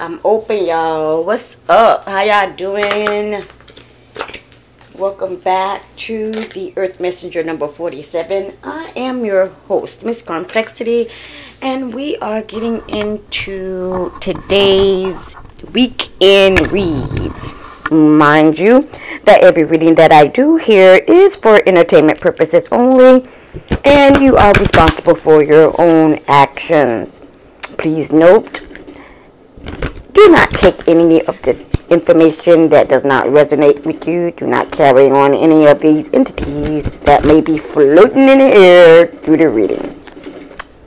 I'm open, y'all. What's up? How y'all doing? Welcome back to the Earth Messenger number 47. I am your host, Miss Complexity, and we are getting into today's weekend read. Mind you, that every reading that I do here is for entertainment purposes only, and you are responsible for your own actions. Please note do not take any of the information that does not resonate with you. Do not carry on any of these entities that may be floating in the air through the reading.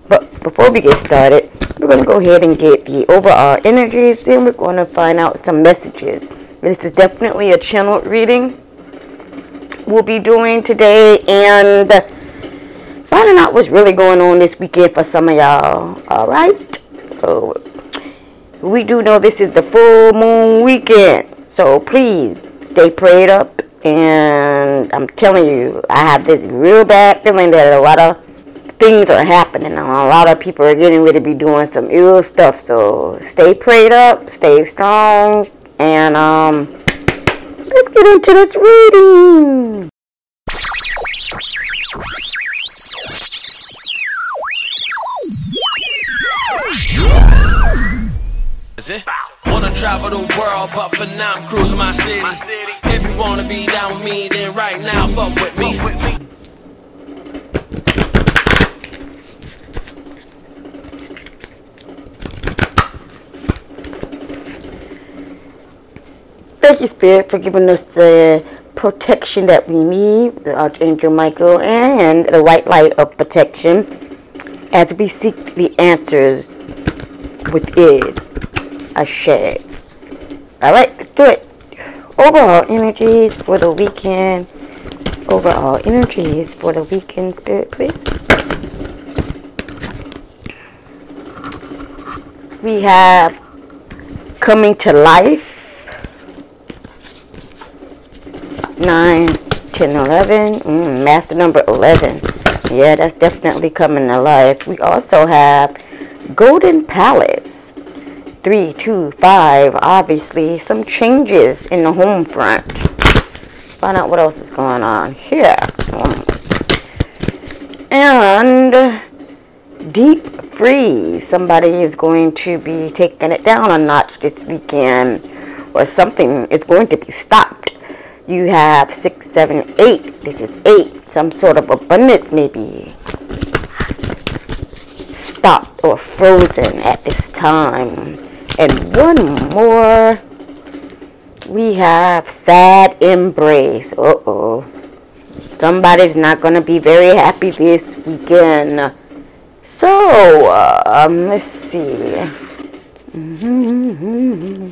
But before we get started, we're going to go ahead and get the overall energies. Then we're going to find out some messages. This is definitely a channel reading we'll be doing today and finding out what's really going on this weekend for some of y'all. All right. So we do know this is the full moon weekend. So please stay prayed up. And I'm telling you, I have this real bad feeling that a lot of things are happening. A lot of people are getting ready to be doing some ill stuff. So stay prayed up, stay strong, and um, let's get into this reading. The world, but for now I'm cruising my city. If you wanna be down with me, then right now fuck with me. Thank you, Spirit, for giving us the protection that we need, the Archangel Michael, and the white light of protection as we seek the answers within with it. Ashe. Alright, let's do it. Overall energies for the weekend. Overall energies for the weekend, Spirit, please. We have coming to life. 9, 10, 11. Mm, master number 11. Yeah, that's definitely coming to life. We also have Golden Palace three, two, five. Obviously, some changes in the home front. Find out what else is going on here. And deep freeze. Somebody is going to be taking it down a notch this weekend, or something is going to be stopped. You have six, seven, eight. This is eight. Some sort of abundance maybe stopped or frozen at this time. And one more. We have sad embrace. Uh oh. Somebody's not going to be very happy this weekend. So, um, let's see. Mm-hmm.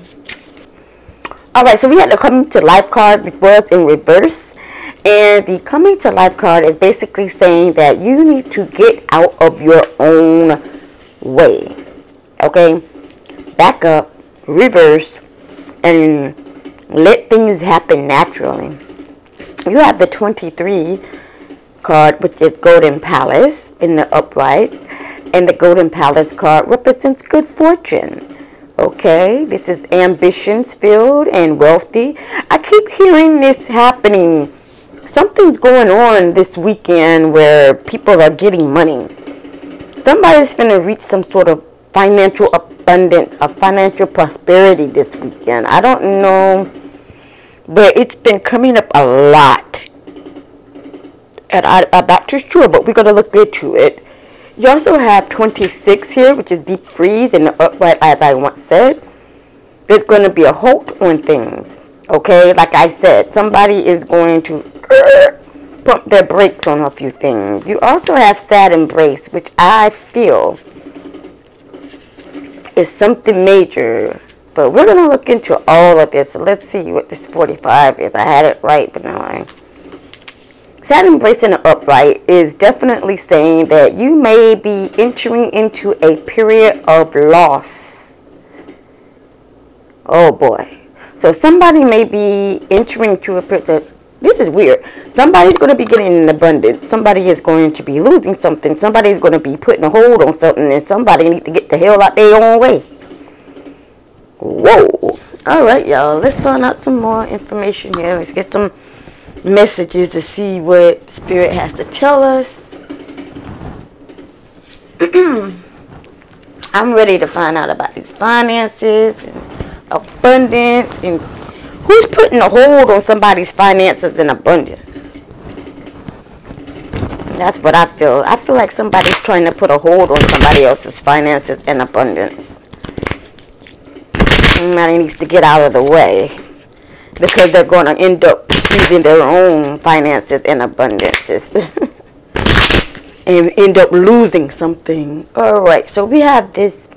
All right, so we had the coming to life card, which was in reverse. And the coming to life card is basically saying that you need to get out of your own way. Okay? Back up, reverse, and let things happen naturally. You have the 23 card, which is Golden Palace in the upright, and the Golden Palace card represents good fortune. Okay, this is ambitions filled and wealthy. I keep hearing this happening. Something's going on this weekend where people are getting money. Somebody's going to reach some sort of financial abundance, of financial prosperity this weekend. I don't know, but it's been coming up a lot. And I, I'm not too sure, but we're going to look into it. You also have 26 here, which is deep freeze and the upright, as I once said. There's going to be a halt on things. Okay, like I said, somebody is going to uh, pump their brakes on a few things. You also have sad embrace, which I feel is something major. But we're going to look into all of this. Let's see what this 45 is. I had it right, but now I... Sad embracing the upright is definitely saying that you may be entering into a period of loss. Oh boy. So somebody may be entering into a period this is weird. Somebody's going to be getting an abundance. Somebody is going to be losing something. Somebody's going to be putting a hold on something, and somebody need to get the hell out their own way. Whoa. All right, y'all. Let's find out some more information here. Let's get some messages to see what Spirit has to tell us. I'm ready to find out about these finances and abundance and who's putting a hold on somebody's finances in abundance. That's what I feel. I feel like somebody's trying to put a hold on somebody else's finances in abundance. Somebody needs to get out of the way because they're going to end up losing their own finances in abundances. and end up losing something. All right, so we have this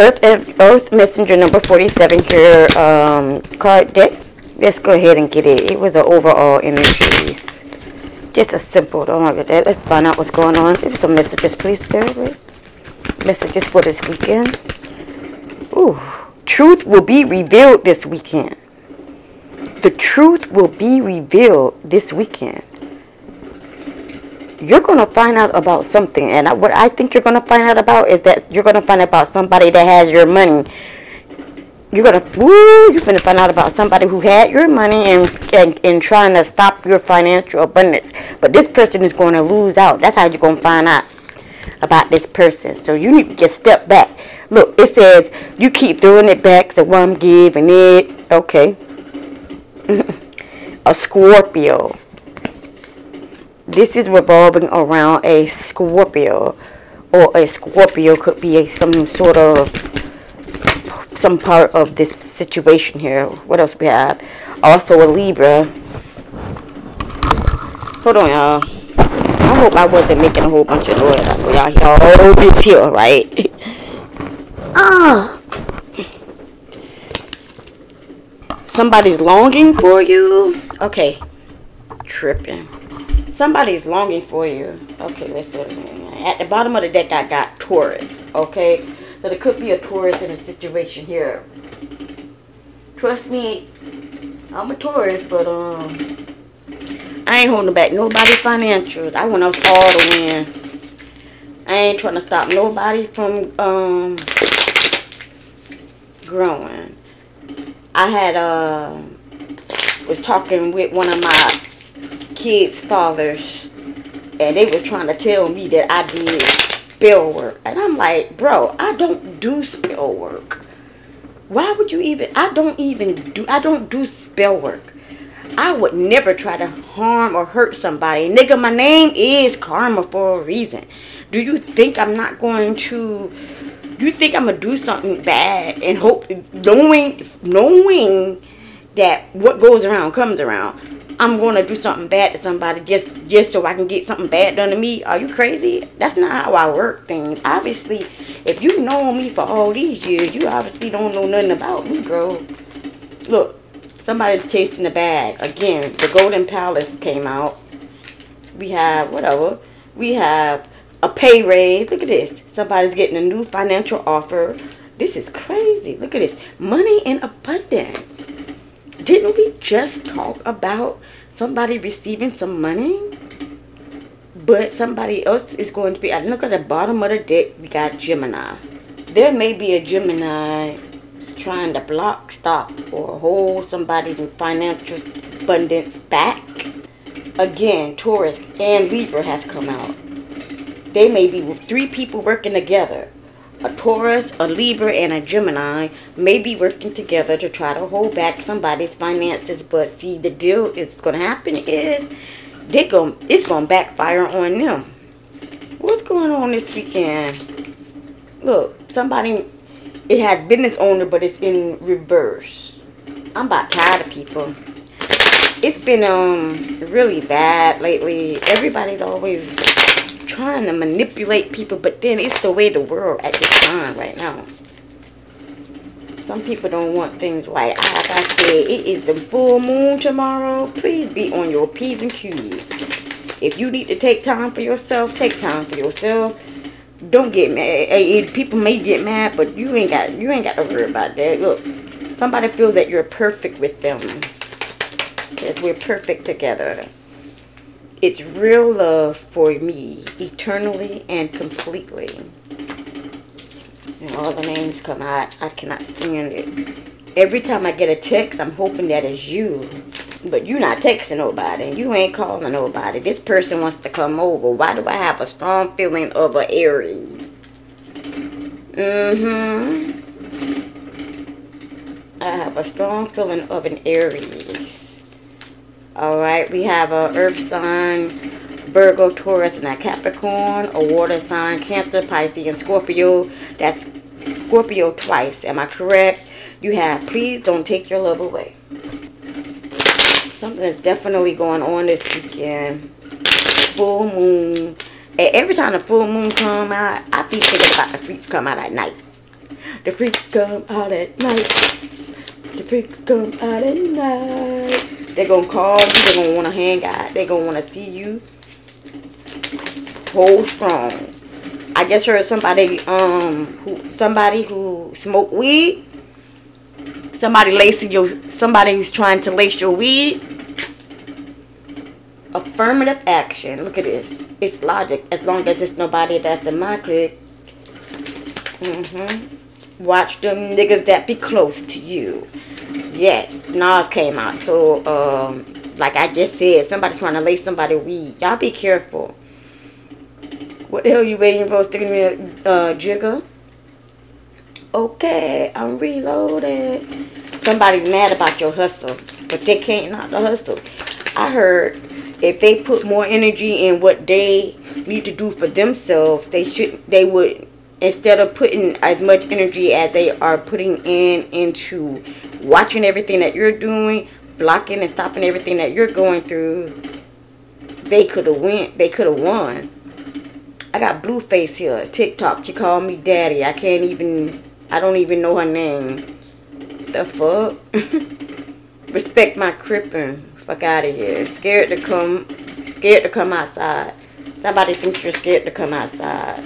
Earth Earth Messenger number 47 here um, card deck. Let's go ahead and get it. It was an overall energy just a simple, don't look at that. Let's find out what's going on. Give some messages, please, Spirit. Messages for this weekend. Ooh. Truth will be revealed this weekend. The truth will be revealed this weekend. You're going to find out about something. And what I think you're going to find out about is that you're going to find out about somebody that has your money you're gonna woo, you're gonna find out about somebody who had your money and, and and trying to stop your financial abundance. But this person is gonna lose out. That's how you're gonna find out about this person. So you need to just step back. Look, it says you keep throwing it back, so I'm giving it. Okay. a Scorpio. This is revolving around a Scorpio. Or a Scorpio could be a, some sort of some part of this situation here. What else we have? Also a Libra. Hold on, y'all. I hope I wasn't making a whole bunch of noise. Y'all hear all this here, right? Ah. Somebody's longing for you. Okay. Tripping. Somebody's longing for you. Okay, let's see. At the bottom of the deck, I got Taurus. Okay. So there could be a Taurus in a situation here. Trust me, I'm a Taurus, but um, I ain't holding back nobody's financials. I want us all to win. I ain't trying to stop nobody from um growing. I had uh was talking with one of my kids' fathers, and they was trying to tell me that I did spell work. And I'm like, bro, I don't do spell work. Why would you even, I don't even do, I don't do spell work. I would never try to harm or hurt somebody. Nigga, my name is Karma for a reason. Do you think I'm not going to, do you think I'm to do something bad and hope, knowing, knowing that what goes around comes around. I'm going to do something bad to somebody just just so I can get something bad done to me. Are you crazy? That's not how I work things. Obviously, if you know me for all these years, you obviously don't know nothing about me, bro. Look, somebody's chasing the bag. Again, the Golden Palace came out. We have, whatever. We have a pay raise. Look at this. Somebody's getting a new financial offer. This is crazy. Look at this. Money in abundance. Didn't we just talk about somebody receiving some money? But somebody else is going to be. I look at the bottom of the deck. We got Gemini. There may be a Gemini trying to block, stop, or hold somebody's financial abundance back. Again, Taurus and Libra has come out. They may be three people working together a Taurus, a Libra, and a Gemini may be working together to try to hold back somebody's finances. But see, the deal is going to happen is they going it's going to backfire on them. What's going on this weekend? Look, somebody it has business owner, but it's in reverse. I'm about tired of people. It's been um really bad lately. Everybody's always trying to manipulate people, but then it's the way the world at this time right now. Some people don't want things. Like I said, it is the full moon tomorrow. Please be on your P's and Q's. If you need to take time for yourself, take time for yourself. Don't get mad. People may get mad, but you ain't got you ain't got to worry about that. Look, somebody feels that you're perfect with them. That we're perfect together. It's real love for me, eternally and completely. And all the names come out. I cannot stand it. Every time I get a text, I'm hoping that it's you. But you're not texting nobody. You ain't calling nobody. This person wants to come over. Why do I have a strong feeling of an Aries? Mm-hmm. I have a strong feeling of an Aries. Alright, we have a Earth sign, Virgo, Taurus, and a Capricorn, a water sign, Cancer, Pisces, and Scorpio. That's Scorpio twice. Am I correct? You have, please don't take your love away. Something is definitely going on this weekend. Full moon. And every time the full moon come out, I be thinking about the freaks come out at night. The freaks come out at night. The freaks come out at night. They're gonna call you. They're gonna wanna hang out. They're gonna wanna see you. Hold strong. I just heard somebody um who somebody who smoked weed. Somebody lacing your somebody who's trying to lace your weed. Affirmative action. Look at this. It's logic. As long as it's nobody that's in my clique. Mm-hmm. Watch them niggas that be close to you. Yes, Nas came out. So, um, like I just said, somebody trying to lay somebody weed. Y'all be careful. What the hell you waiting for? Sticking me a uh, jigger? Okay, I'm reloaded. Somebody's mad about your hustle, but they can't not the hustle. I heard if they put more energy in what they need to do for themselves, they should they would instead of putting as much energy as they are putting in into watching everything that you're doing, blocking and stopping everything that you're going through, they could have went. They could have won. I got Blueface here, TikTok. She called me daddy. I can't even. I don't even know her name. The fuck? Respect my crippin'. Fuck out of here. Scared to come. Scared to come outside. Somebody thinks you're scared to come outside.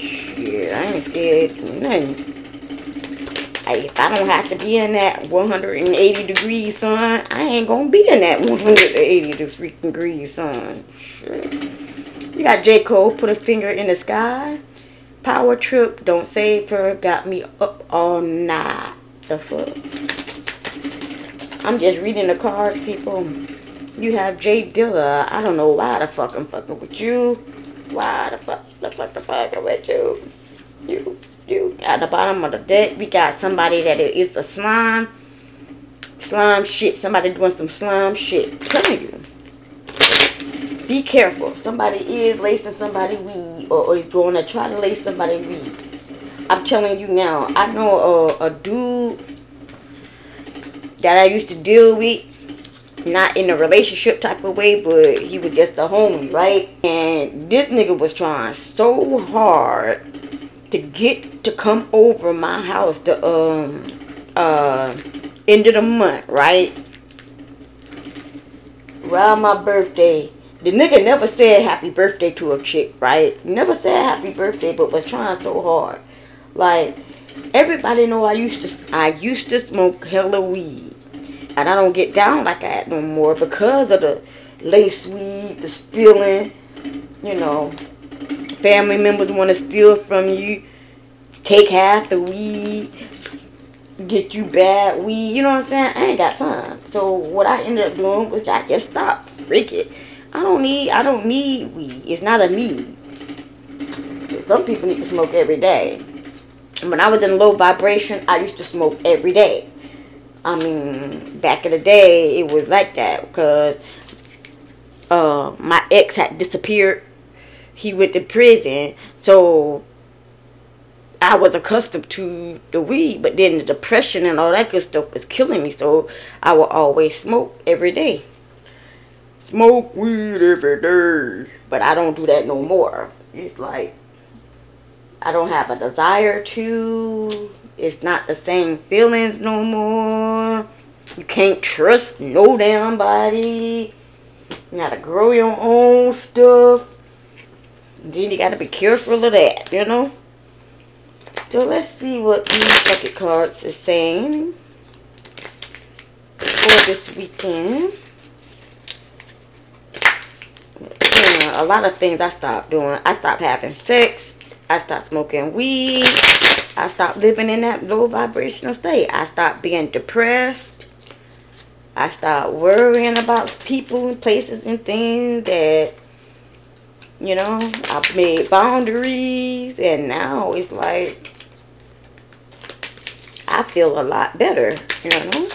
Shit, I ain't scared nothing. If I don't have to be in that 180 degrees sun, I ain't gonna be in that 180 degrees sun. Shit. You got J. Cole, put a finger in the sky. Power trip, don't save her, got me up all night. The fuck? I'm just reading the cards, people. You have Jay Dilla. I don't know why the fuck I'm fucking with you. Why the fuck the fuck the fucking with you? You you at the bottom of the deck we got somebody that is a slime. Slime shit. Somebody doing some slime shit. Telling you. Be careful. Somebody is lacing somebody weed or is going to try to lace somebody weed. I'm telling you now. I know a, a dude that I used to deal with not in a relationship type of way, but he was just a homie, right? And this nigga was trying so hard to get to come over my house the um uh end of the month, right? Around my birthday. The nigga never said happy birthday to a chick, right? Never said happy birthday, but was trying so hard. Like everybody know I used to I used to smoke hella weed. And I don't get down like that no more because of the lace weed, the stealing, you know. Family members want to steal from you, take half the weed, get you bad weed. You know what I'm saying? I ain't got time. So what I ended up doing was I just stopped. Freak it. I don't need. I don't need weed. It's not a need. Some people need to smoke every day. When I was in low vibration, I used to smoke every day. I mean, back in the day, it was like that because uh, my ex had disappeared. He went to prison, so I was accustomed to the weed, but then the depression and all that good stuff was killing me. So I would always smoke every day. Smoke weed every day, but I don't do that no more. It's like I don't have a desire to. It's not the same feelings no more. You can't trust no damn body. You gotta grow your own stuff. You gotta be careful of that, you know? So let's see what these bucket cards is saying for this weekend. A lot of things I stopped doing. I stopped having sex. I stopped smoking weed. I stopped living in that low vibrational state. I stopped being depressed. I stopped worrying about people and places and things that, you know, I made boundaries. And now it's like, I feel a lot better, you know?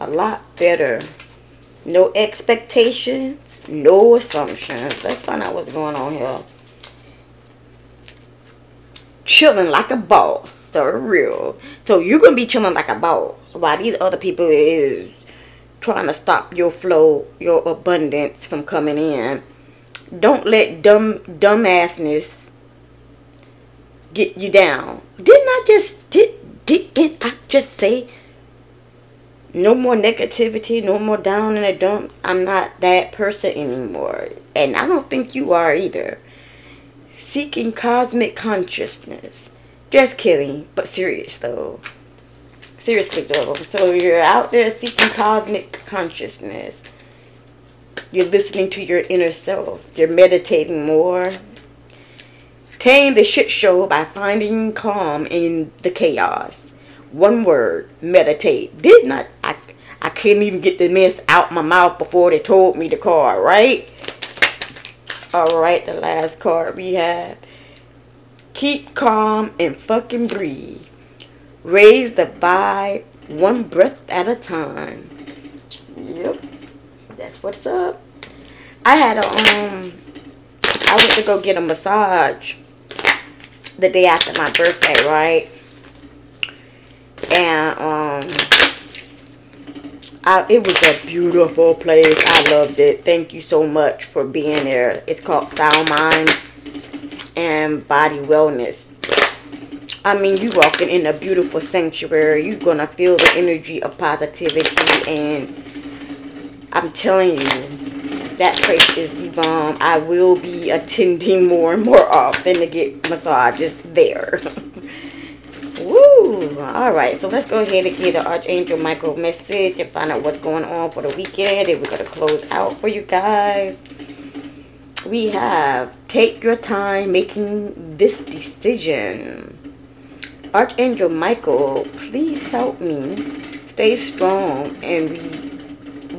A lot better. No expectations, no assumptions. Let's find out what's going on here chilling like a boss. So real. So you're gonna be chilling like a boss while these other people is trying to stop your flow, your abundance from coming in. Don't let dumb dumbassness get you down. Didn't I just did didn't I just say no more negativity, no more down in the dumps. I'm not that person anymore. And I don't think you are either seeking cosmic consciousness. Just kidding, but serious though. Seriously though. So you're out there seeking cosmic consciousness. You're listening to your inner self. You're meditating more. Tame the shit show by finding calm in the chaos. One word, meditate. Did not I I couldn't even get the mess out my mouth before they told me the card, right? Alright, the last card we have. Keep calm and fucking breathe. Raise the vibe one breath at a time. Yep. That's what's up. I had a um I went to go get a massage the day after my birthday, right? And um I, it was a beautiful place. I loved it. Thank you so much for being there. It's called Sound Mind and Body Wellness. I mean, you walking in a beautiful sanctuary. You're to feel the energy of positivity. And I'm telling you, that place is the bomb. I will be attending more and more often to get massages there. Woo! Alright, so let's go ahead and get an Archangel Michael message and find out what's going on for the weekend. And we're going to close out for you guys. We have take your time making this decision. Archangel Michael, please help me stay strong and re-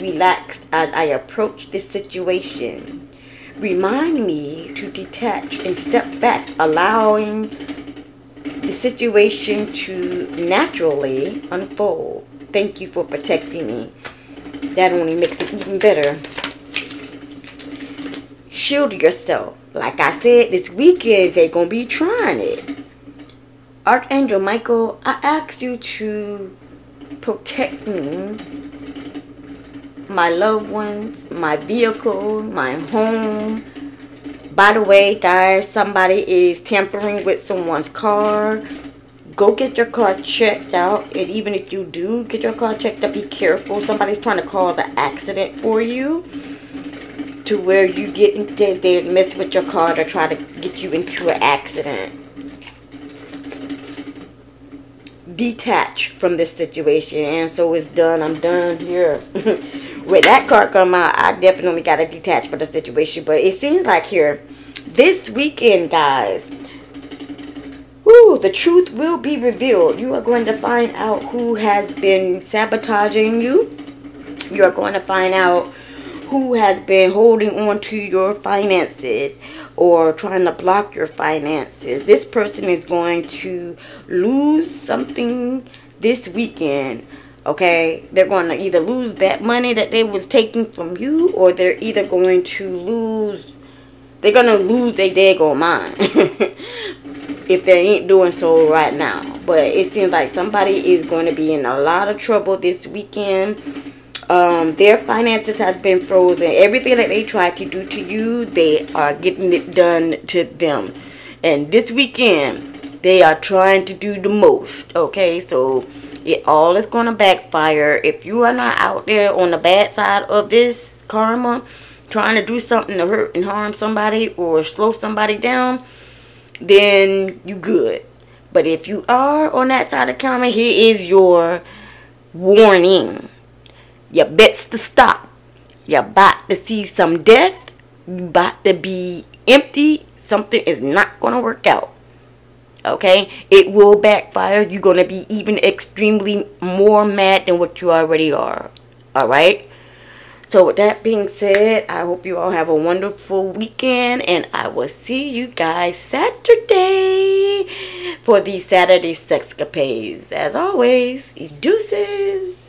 relaxed as I approach this situation. Remind me to detach and step back, allowing the situation to naturally unfold. Thank you for protecting me. That only makes it even better. Shield yourself. Like I said, this weekend they're to be trying it. Archangel Michael, I ask you to protect me, my loved ones, my vehicle, my home, by the way, guys, somebody is tampering with someone's car. Go get your car checked out. And even if you do get your car checked out, be careful. Somebody's trying to cause an accident for you. To where you get into, they mess with your car to try to get you into an accident. Detach from this situation. And so it's done. I'm done here. when that card come out, I definitely got to detach for the situation. But it seems like here, this weekend, guys, whoo, the truth will be revealed. You are going to find out who has been sabotaging you. You are going to find out who has been holding on to your finances or trying to block your finances. This person is going to lose something this weekend okay they're going to either lose that money that they was taking from you or they're either going to lose they're going to lose their daggone mind if they ain't doing so right now. But it seems like somebody is going to be in a lot of trouble this weekend. Um, their finances have been frozen. Everything that they tried to do to you they are getting it done to them. And this weekend they are trying to do the most okay? So it all is going to backfire. If you are not out there on the bad side of this karma, trying to do something to hurt and harm somebody or slow somebody down, then you good. But if you are on that side of karma, here is your warning. You bets to stop. You're about to see some death. You about to be empty. Something is not going to work out. Okay? It will backfire. You're going to be even extremely more mad than what you already are. All right? So, with that being said, I hope you all have a wonderful weekend, and I will see you guys Saturday for the Saturday Sexcapades. As always, deuces.